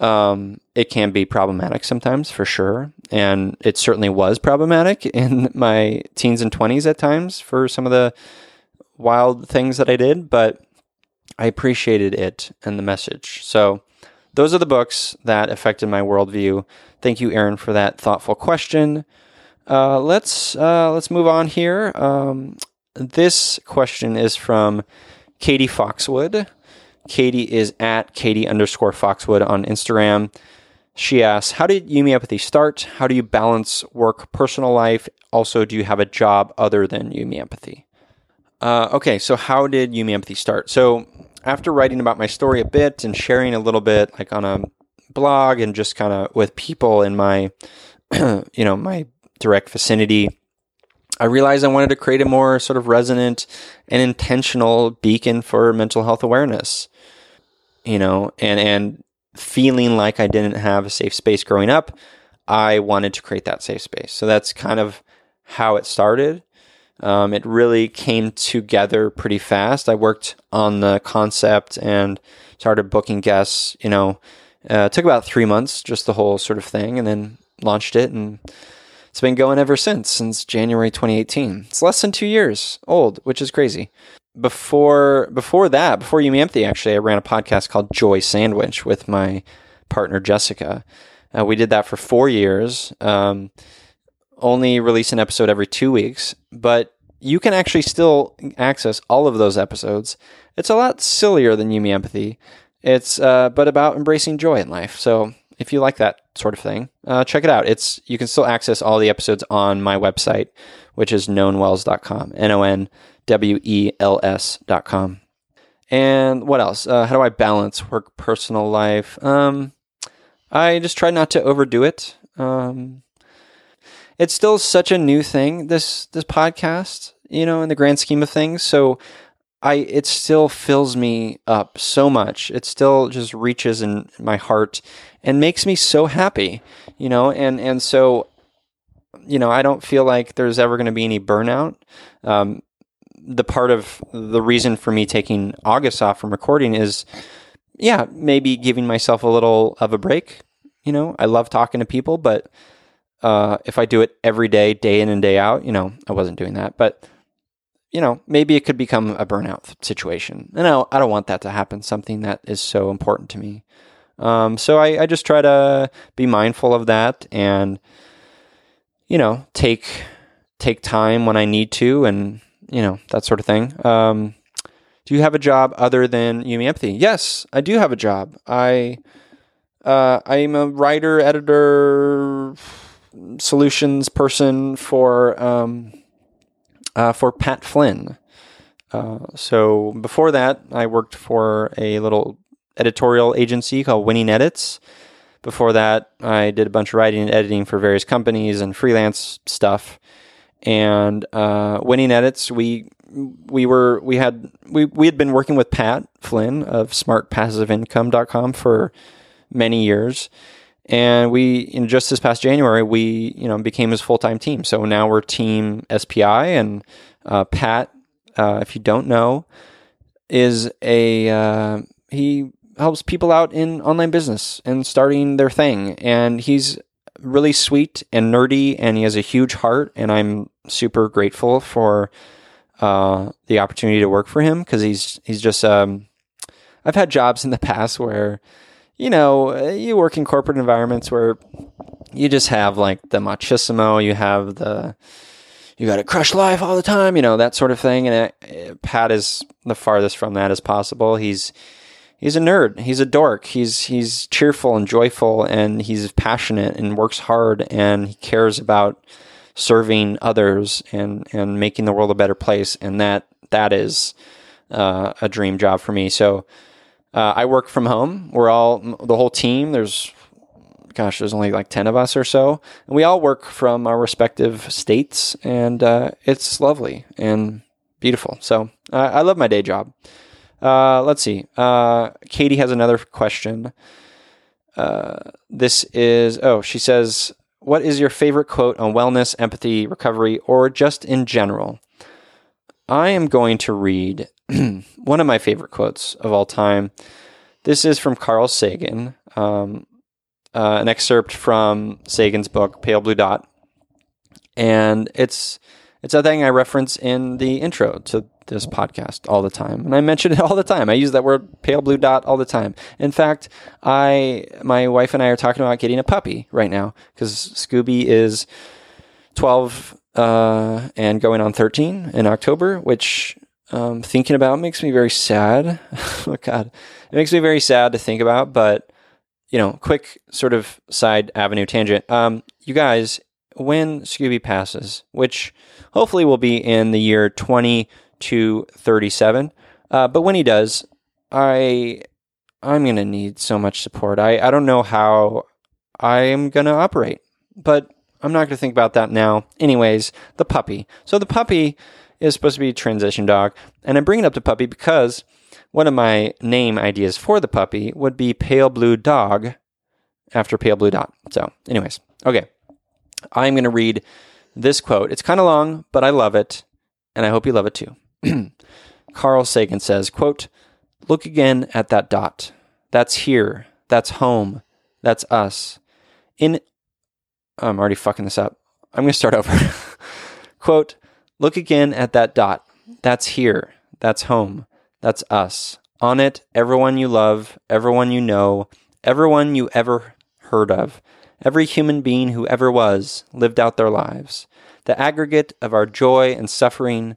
um, it can be problematic sometimes for sure, and it certainly was problematic [LAUGHS] in my teens and twenties at times for some of the wild things that I did, but I appreciated it and the message. So, those are the books that affected my worldview. Thank you, Aaron, for that thoughtful question. Uh, let's uh, let's move on here. Um, this question is from Katie Foxwood. Katie is at Katie underscore Foxwood on Instagram. She asks, How did You Me Empathy start? How do you balance work, personal life? Also, do you have a job other than You Me Empathy? Uh, okay, so how did You Me Empathy start? So, after writing about my story a bit and sharing a little bit, like on a blog and just kind of with people in my, [CLEARS THROAT] you know, my direct vicinity, I realized I wanted to create a more sort of resonant and intentional beacon for mental health awareness. You know, and and feeling like I didn't have a safe space growing up, I wanted to create that safe space. So that's kind of how it started. Um, it really came together pretty fast. I worked on the concept and started booking guests. You know, uh, took about three months, just the whole sort of thing, and then launched it and it's been going ever since, since January 2018. It's less than two years old, which is crazy. Before before that, before Empathy, actually, I ran a podcast called Joy Sandwich with my partner Jessica. Uh, we did that for four years. Um, only release an episode every two weeks, but you can actually still access all of those episodes. It's a lot sillier than You Me Empathy. It's uh, but about embracing joy in life. So if you like that sort of thing, uh, check it out. It's you can still access all the episodes on my website, which is knownwells.com. N O N W E L S.com. And what else? Uh, how do I balance work personal life? Um, I just try not to overdo it. Um, it's still such a new thing this this podcast, you know, in the grand scheme of things. So I it still fills me up so much. It still just reaches in my heart and makes me so happy, you know, and and so you know, I don't feel like there's ever going to be any burnout. Um, the part of the reason for me taking August off from recording is, yeah, maybe giving myself a little of a break. You know, I love talking to people, but uh, if I do it every day, day in and day out, you know, I wasn't doing that. But you know, maybe it could become a burnout situation, and I, I don't want that to happen. Something that is so important to me. Um, so I, I just try to be mindful of that and you know take take time when I need to and you know that sort of thing. Um, do you have a job other than You Me Empathy? Yes, I do have a job. I uh, I'm a writer, editor, solutions person for um, uh, for Pat Flynn. Uh, so before that, I worked for a little editorial agency called Winning Edits. Before that, I did a bunch of writing and editing for various companies and freelance stuff. And uh, Winning Edits, we we were we had we we had been working with Pat Flynn of SmartPassiveIncome.com for many years, and we in just this past January we you know became his full time team. So now we're Team SPI, and uh, Pat, uh, if you don't know, is a uh, he helps people out in online business and starting their thing, and he's really sweet and nerdy, and he has a huge heart, and I'm super grateful for uh, the opportunity to work for him because he's he's just um, I've had jobs in the [LAUGHS] past where you know eh, you work in corporate environments where you just have like the machismo, you have the you got to crush life all the time, you know that sort of thing. And it, it, Pat is the farthest from that as possible. He's he's a nerd. He's a dork. He's he's cheerful and joyful, and he's passionate and works hard, and he cares about serving others and and making the world a better place. And that that is uh, a dream job for me. So uh, I work from home. We're all the whole team. There's gosh, there's only like ten of us or so, and we all work from our respective states, and uh, it's lovely and beautiful. So I love my day job. Uh, let's see. Uh, Katie has another question. Uh, this is, oh, she says, What is your favorite quote on wellness, empathy, recovery, or just in general? I am going to read [CLEARS THROAT] one of my favorite quotes of all time. This is from Carl Sagan, um, uh, an excerpt from Sagan's book, Pale Blue Dot. And it's it's a thing I reference in the intro to this podcast all the time. And I mention it [LAUGHS] all the time. I use that word pale blue dot all the time. In fact, I my wife and I are talking about getting a puppy right now because Scooby is 12 uh, and going on 13 in October, which um, thinking about makes me very sad. [LAUGHS] oh God, it makes me very sad to think about. But you know, quick sort of side avenue tangent. Um, you guys, when Scooby passes, which hopefully will be in the year 20 to 37. Uh, but when he does, I I'm gonna need so much support. I, I don't know how I am gonna operate, but I'm not gonna think about that now. Anyways, the puppy. So the puppy is supposed to be a transition dog, and I'm bringing up the puppy because one of my name ideas for the puppy would be Pale Blue Dog after Pale Blue Dot. So, anyways, okay. I'm going to read this quote. It's kind of long, but I love it, and I hope you love it too. [CLEARS THROAT] Carl Sagan says, quote, Look again at that dot. That's here. That's home. That's us. In I'm already fucking this up. I'm going to start [LAUGHS] over. quote, Look again at that dot. That's here. That's home. That's us. On it, everyone you love, everyone you know, everyone you ever heard of, every human being who ever was, lived out their lives. The aggregate of our joy and suffering,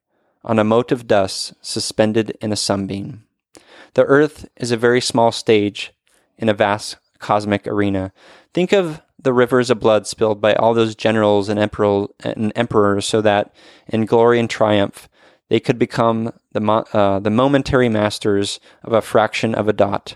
on a mote of dust suspended in a sunbeam. The earth is a very small stage in a vast cosmic arena. Think of the rivers of blood spilled by all those generals and, emperor, and emperors so that in glory and triumph they could become the, uh, the momentary masters of a fraction of a dot.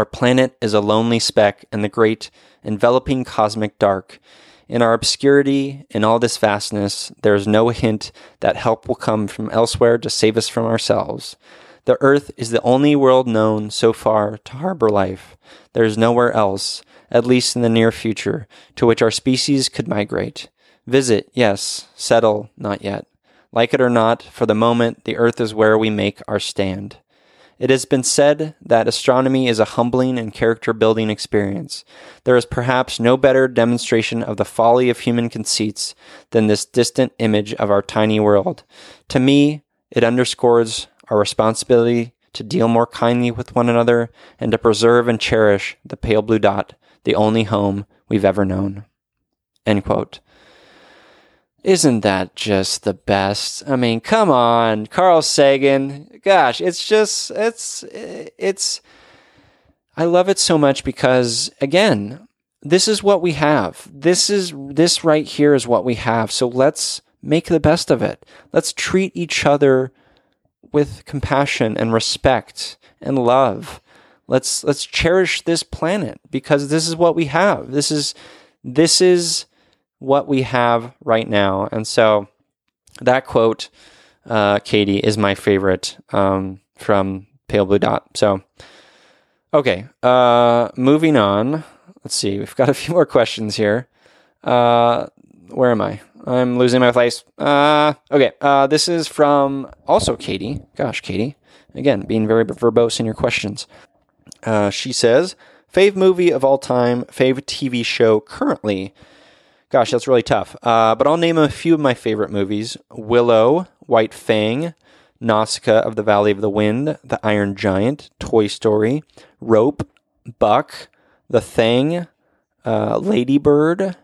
Our planet is a lonely speck in the great, enveloping cosmic dark. In our obscurity, in all this vastness, there is no hint that help will come from elsewhere to save us from ourselves. The earth is the only world known so far to harbor life. There is nowhere else, at least in the near future, to which our species could migrate. Visit, yes, settle, not yet. Like it or not, for the moment, the earth is where we make our stand. It has been said that astronomy is a humbling and character building experience. There is perhaps no better demonstration of the folly of human conceits than this distant image of our tiny world. To me, it underscores our responsibility to deal more kindly with one another and to preserve and cherish the pale blue dot, the only home we've ever known. End quote. Isn't that just the best? I mean, come on, Carl Sagan. Gosh, it's just, it's, it's, I love it so much because, again, this is what we have. This is, this right here is what we have. So let's make the best of it. Let's treat each other with compassion and respect and love. Let's, let's cherish this planet because this is what we have. This is, this is, what we have right now. And so that quote, uh, Katie, is my favorite um, from Pale Blue Dot. So, okay, uh, moving on. Let's see, we've got a few [LAUGHS] more questions here. Uh, where am I? I'm losing my place. Uh, okay, uh, this is from also Katie. Gosh, Katie. Again, being very verbose in your questions. Uh, she says, Fave movie of all time, fave TV show currently. Gosh, that's really tough. Uh, but I'll name a few of my favorite movies Willow, White Fang, Nausicaa of the Valley of the Wind, The Iron Giant, Toy Story, Rope, Buck, The Thing, uh, Ladybird,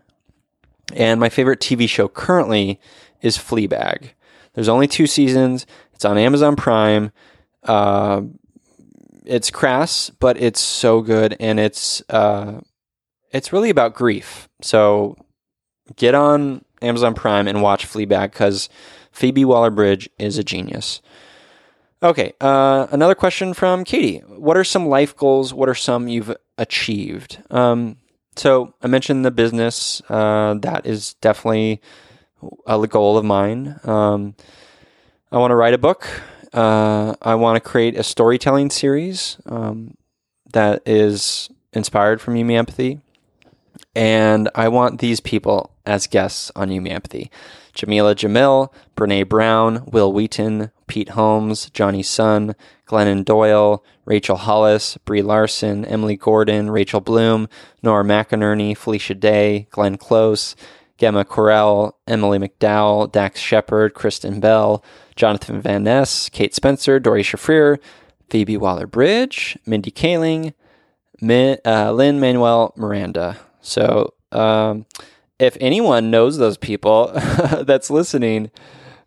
and my favorite TV show currently is Fleabag. There's only two seasons. It's on Amazon Prime. Uh, it's crass, but it's so good, and it's uh, it's really about grief. So get on Amazon Prime and watch Fleabag because Phoebe Waller Bridge is a genius. Okay, uh, another question from Katie. What are some life goals? What are some you've achieved? Um, so I mentioned the business. Uh, that is definitely a goal of mine. Um, I want to write a book. Uh, I want to create a storytelling series um, that is inspired from You Empathy. And I want these people as guests on Empathy. Jameela Jamil, Brene Brown, Wil Wheaton, Pete Holmes, Jonny Sun, Glennon Doyle, Rachel Hollis, Brie Larson, Emily Gordon, Rachel Bloom, Nora McInerney, Felicia Day, Glenn Close, Gemma Correll, Emily McDowell, Dax Shepard, Kristen Bell, Jonathan Van Ness, Kate Spencer, Doree Shafrir, Phoebe Waller Bridge, Mindy Kaling, Min, uh, Lin-Manuel Miranda. So, um, if anyone knows those people [LAUGHS] that's listening,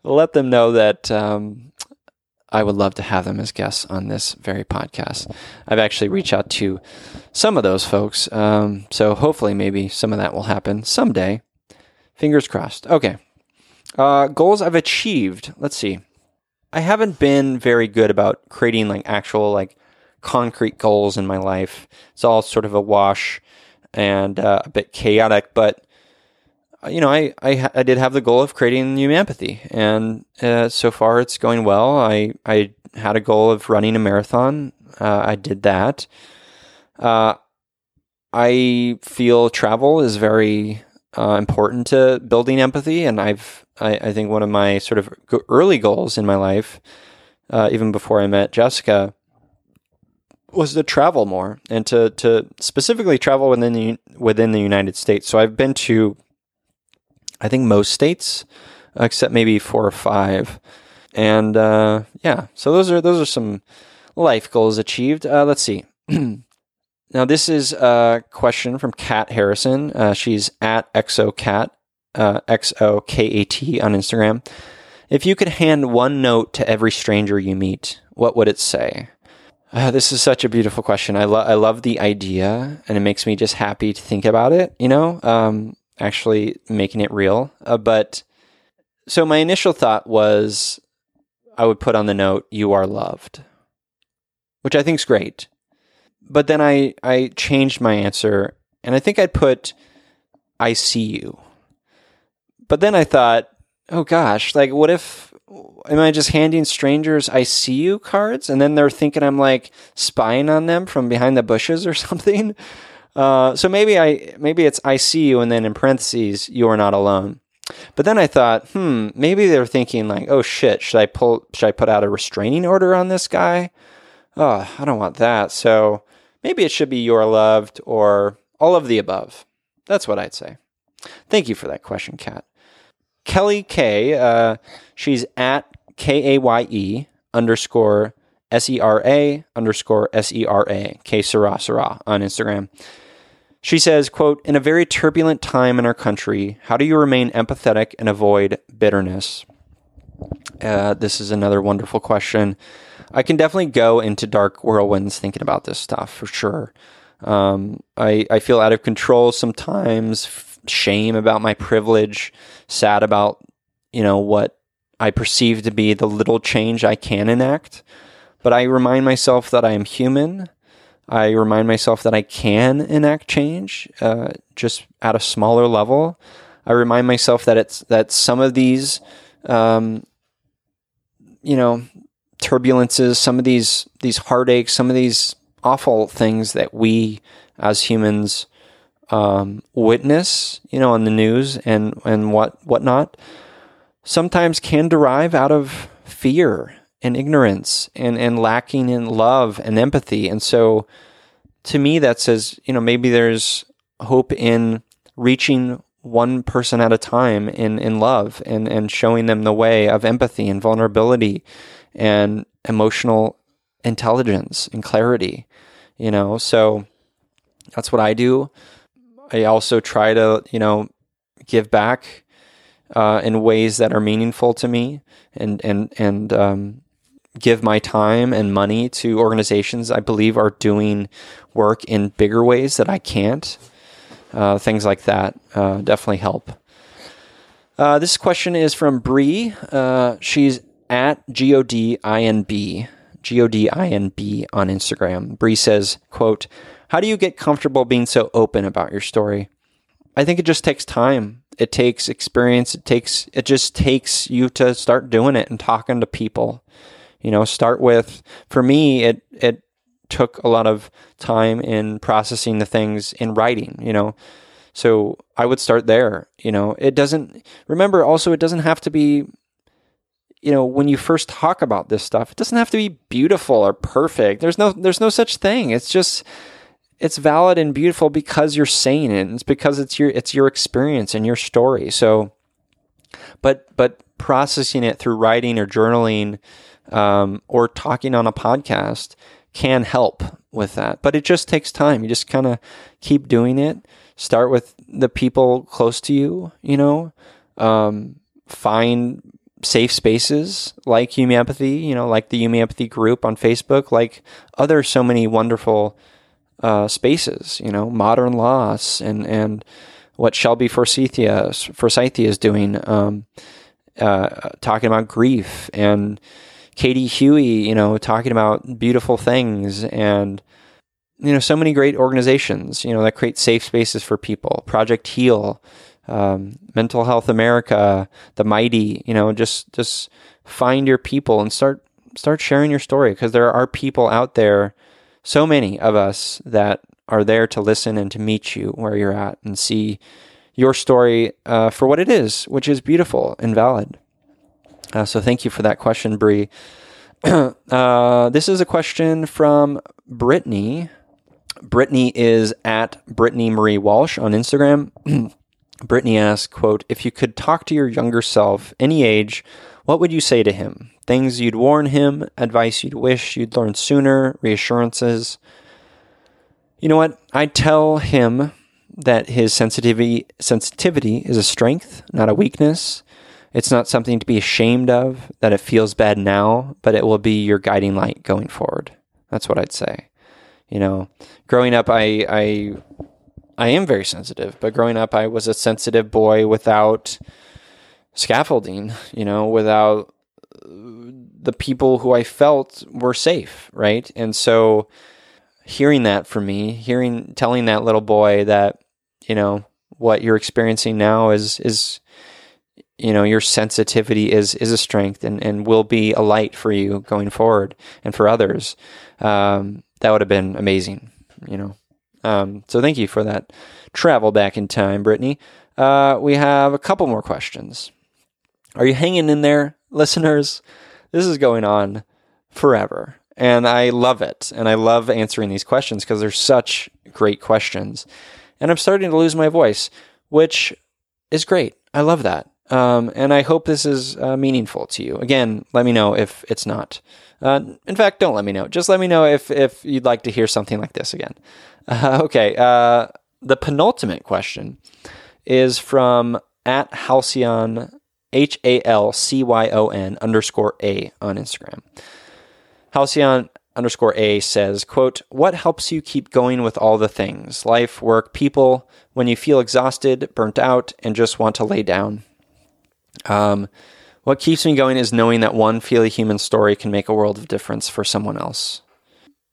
let them know that um, I would love to have them as guests on this very podcast. I've actually reached out to some of those folks, um, so hopefully, maybe some of that will happen someday. Fingers crossed. Okay. Uh, goals I've achieved. Let's see. I haven't been very good about creating like actual like concrete goals in my life. It's all sort of a wash and uh, a bit chaotic, but you know, I, I, I did have the goal of creating new empathy, and uh, so far it's going well. I I had a goal of running a marathon. Uh, I did that. Uh, I feel travel is very uh, important to building empathy, and I've I, I, think one of my sort of early goals in my life, uh, even before I met Jessica, was to travel more and to to specifically travel within the within the United States. So I've been to, I think most states, except maybe four or five, and uh, yeah. So those are those are some life goals achieved. Uh, let's see. [CLEARS THROAT] Now, this is a question from Kat Harrison. Uh, she's at exocat, uh, X O K A T on Instagram. If you could hand one note to every stranger you meet, what would it say? Uh, this is such a beautiful question. I, lo- I love the idea, and it makes me just happy to think about it, you know, um, actually making it real. Uh, but so my initial thought was I would put on the note, You are loved, which I think is great but then I I changed my answer, and I think I'd put I see you. But then I thought, oh gosh, like what if am I just handing strangers I see you cards and then they're thinking I'm like spying on them from behind the bushes or [LAUGHS] something? Uh, so maybe I maybe it's I see you and then in parentheses you are not alone. But then I thought, hmm, maybe they're thinking like, oh shit, should I pull should I put out a restraining order on this guy? Oh, I don't want that. So Maybe it should be you're loved or all of the above. That's what I'd say. Thank you for that question, Kat. Kelly K, uh, she's at K A Y E underscore S E R A underscore S E R A, Kaye Sera Sera on Instagram. She says, quote, in a very turbulent time in our country, how do you remain empathetic and avoid bitterness? Uh, this is another wonderful question. I can definitely go into dark whirlwinds thinking about this stuff for sure. Um, I, I feel out of control sometimes, shame about my privilege, sad about, you know, what I perceive to be the little change I can enact. But I remind myself that I am human. I remind myself that I can enact change, uh, just at a smaller level. I remind myself that it's that some of these, um, you know, turbulences, some of these these heartaches, some of these awful things that we as humans um, witness, you know, on the news and and what whatnot, sometimes can derive out of fear and ignorance and and lacking in love and empathy. And so, to me, that says, you know, maybe there's hope in reaching one person at a time in in love and and showing them the way of empathy and vulnerability and emotional intelligence and clarity, you know. So that's what I do. I also try to, you know, give back uh, in ways that are meaningful to me, and and and um, give my time and money to organizations I believe are doing work in bigger ways that I can't. Uh, things like that uh, definitely help. Uh, this question is from Bree. Uh, she's at G O D I N B, G O D I N B on Instagram. Bree says, quote, How do you get comfortable being so open about your story? I think it just takes time. It takes experience. It takes it just takes you to start doing it and talking to people. You know, start with for me it it took a lot of time in processing the things in writing, you know. So I would start there, you know. It doesn't remember also it doesn't have to be you know, when you first talk about this stuff, it doesn't have to be beautiful or perfect. There's no there's no such thing. It's just it's valid and beautiful because you're saying it. It's because it's your it's your experience and your story. So but but processing it through writing or journaling um, or talking on a podcast can help with that. But it just takes time. You just kind of keep doing it. Start with the people close to you, you know. Um, find safe spaces like You Me Empathy, you know, like the You Me Empathy group on Facebook, like other so many wonderful uh, spaces, you know, modern loss and and what Shelby Forsythia Forsythia is doing, um, uh, talking about grief, and Katie Huey, you know, talking about beautiful things, and you know, so many great organizations, you know, that create safe spaces for people. Project Heal um, Mental Health America, the Mighty. You know, just just find your people and start start sharing your story because there are people out there, so many of us that are there to listen and to meet you where you're at and see your story uh, for what it is, which is beautiful and valid. Uh, so thank you for that question, Bree. [CLEARS THROAT] uh, this is a question from Brittany. Brittany is at Brittany Marie Walsh on Instagram. [CLEARS THROAT] Brittany asks, quote, if you could talk to your younger self, any age, what would you say to him? Things you'd warn him, advice you'd wish you'd learned sooner, reassurances. You know what? I'd tell him that his sensitivity sensitivity is a strength, not a weakness. It's not something to be ashamed of, that it feels bad now, but it will be your guiding light going forward. That's what I'd say. You know, growing up I I I am very sensitive, but growing up I was a sensitive boy without scaffolding, you know, without the people who I felt were safe, right? And so hearing that for me, hearing telling that little boy that, you know, what you're experiencing now is is you know, your sensitivity is is a strength and, and will be a light for you going forward and for others. Um, that would have been amazing, you know. Um, so thank you for that travel back in time, Brittany. Uh, we have a couple more questions. Are you hanging in there, listeners? This is going on forever. And I love it. And I love answering these questions because they're such great questions. And I'm starting to lose my voice, which is great. I love that. Um, and I hope this is uh, meaningful to you. Again, let me know if it's not. Uh, in fact, don't let me know. Just let me know if, if you'd like to hear something like this again. [LAUGHS] Uh, okay. The penultimate question is from at Halcyon H A L C Y O N underscore A on Instagram. Halcyon underscore A says, quote, What helps you keep going with all the things, life, work, people, when you feel exhausted, burnt out, and just want to lay down? Um, what keeps me going is knowing that one Feel Human story can make a world of difference for someone else.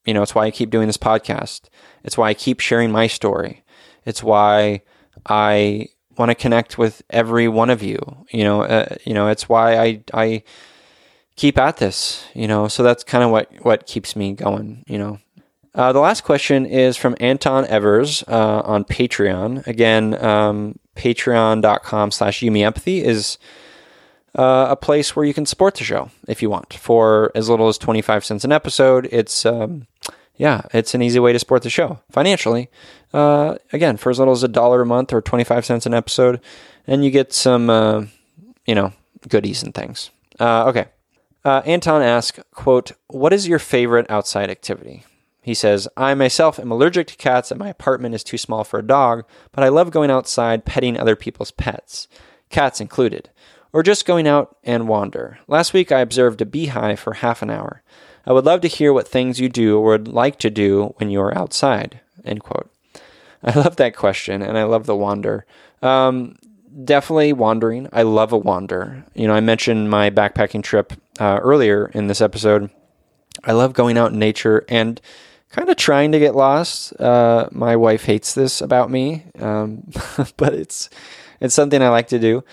You know, it's why I keep doing this podcast. It's why I keep sharing my story. It's why I want to connect with every one of you. You know, uh, you know, it's why I I keep at this. You know, so that's kind of what what keeps me going. You know. Uh, the last question is from Anton Evers uh, on Patreon. Again, um, patreon.com slash empathy is uh, a place where you can support the show if you want for as little as 25 cents an episode. It's, um, yeah, it's an easy way to support the show financially. Uh, again, for as little as a dollar a month or 25 cents an episode, and you get some, uh, you know, goodies and things. Uh, okay. Uh, Anton asks, quote, what is your favorite outside activity? He says, I myself am allergic to cats and my apartment is too small for a dog, but I love going outside petting other people's pets, cats included, or just going out and wander. Last week I observed a beehive for half an hour. I would love to hear what things you do or would like to do when you are outside. End quote. [LAUGHS] I love that question and I love the wander. Um, definitely wandering. I love a wander. You know, I mentioned my backpacking trip uh, earlier in this episode. I love going out in nature and kind of trying to get lost. Uh, my wife hates this about me, um, [LAUGHS] but it's it's something I like to do.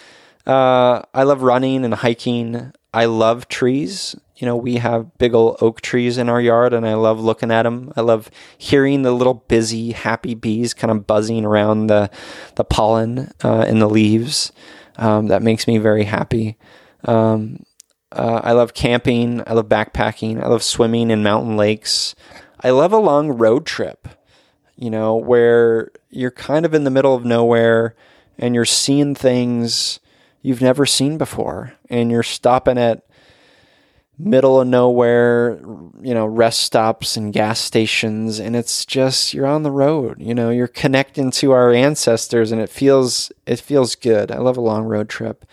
Uh, I love running and hiking. I love trees. You know, we have big old oak trees in our yard, and I love looking at them. I love hearing the little busy, happy bees kind of buzzing around the the pollen uh, in the leaves. Um, that makes me very happy. Um, uh, I love camping. I love backpacking. I love swimming in mountain lakes. I love a long road trip, you know, where you're kind of in the middle of nowhere and you're seeing things you've never seen before and you're stopping at middle of nowhere, you know, rest stops and gas stations and it's just you're on the road, you know, you're connecting to our ancestors and it feels it feels good. I love a long road trip.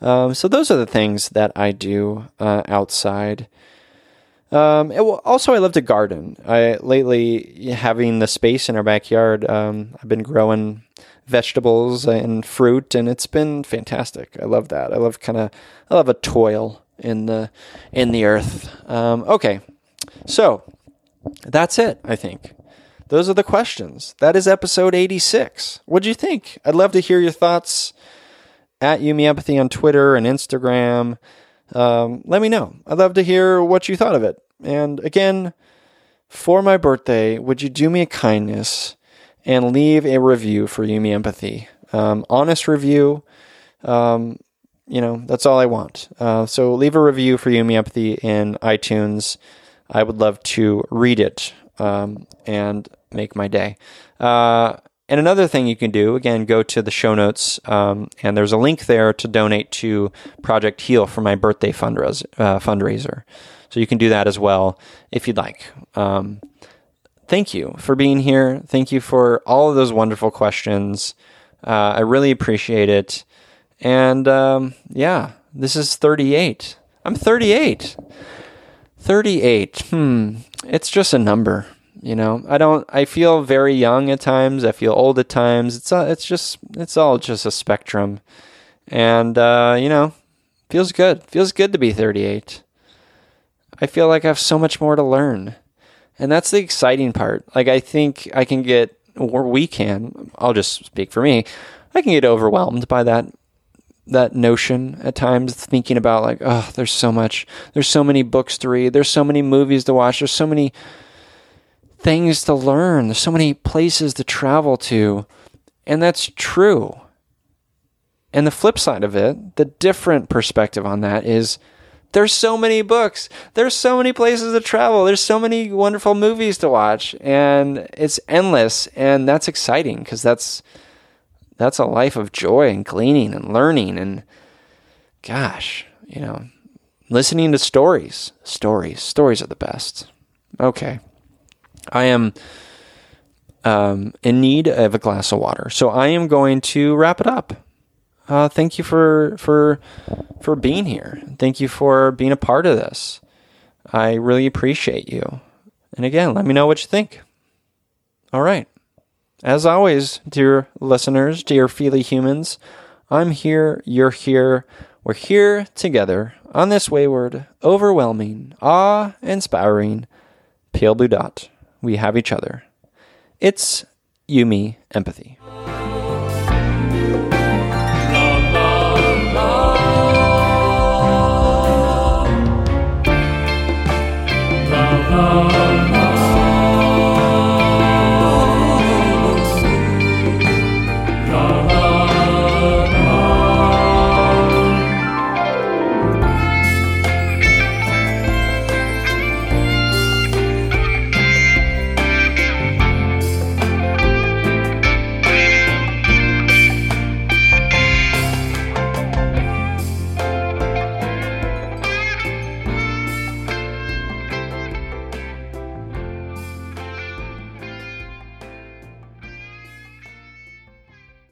Um, so those are the things that I do uh, outside. Um, also, I love to garden. I lately having the space in our backyard. Um, I've been growing vegetables and fruit, and it's been fantastic. I love that. I love kind of I love a toil in the in the earth. Um, okay, so that's it. I think those are the questions. That is episode eighty six. What do you think? I'd love to hear your thoughts at You Me Empathy on Twitter and Instagram. Um, let me know. I'd love to hear what you thought of it. And again, for my birthday, would you do me a kindness and leave a review for You Me Empathy? Um, honest review. Um, you know, that's all I want. Uh, so leave a review for You Me Empathy in iTunes. I would love to read it um, and make my day. Uh, and another thing you can do, again, go to the show notes, um, and there's a link there to donate to Project Heal for my birthday uh, fundraiser. So you can do that as well if you'd like. Um, thank you for being here. Thank you for all of those wonderful questions. Uh, I really appreciate it. And um, yeah, this is 38. I'm 38. 38. Hmm. It's just a number. You know, I don't. I feel very young at times. I feel old at times. It's uh, it's just it's all just a spectrum, and uh, you know, feels good. Feels good to be 38. I feel like I have so much more to learn, and that's the exciting part. Like I think I can get, or we can. I'll just speak for me. I can get overwhelmed by that that notion at times thinking about like oh there's so much there's so many books to read there's so many movies to watch there's so many things to learn. There's so many places to travel to. And that's true. And the flip side of it, the different perspective on that is there's so many books. There's so many places to travel. There's so many wonderful movies to watch and it's endless and that's exciting because that's that's a life of joy and gleaning and learning and gosh, you know, listening to stories. Stories. Stories are the best. Okay. I am um, in need of a glass of water, so I am going to wrap it up. Uh, thank you for for for being here. Thank you for being a part of this. I really appreciate you. And again, let me know what you think. All right. As always, dear listeners, dear Feely humans, I'm here, you're here, we're here together on this wayward, overwhelming, awe inspiring pale blue dot. We have each other. It's you, me, Empathy. Oh.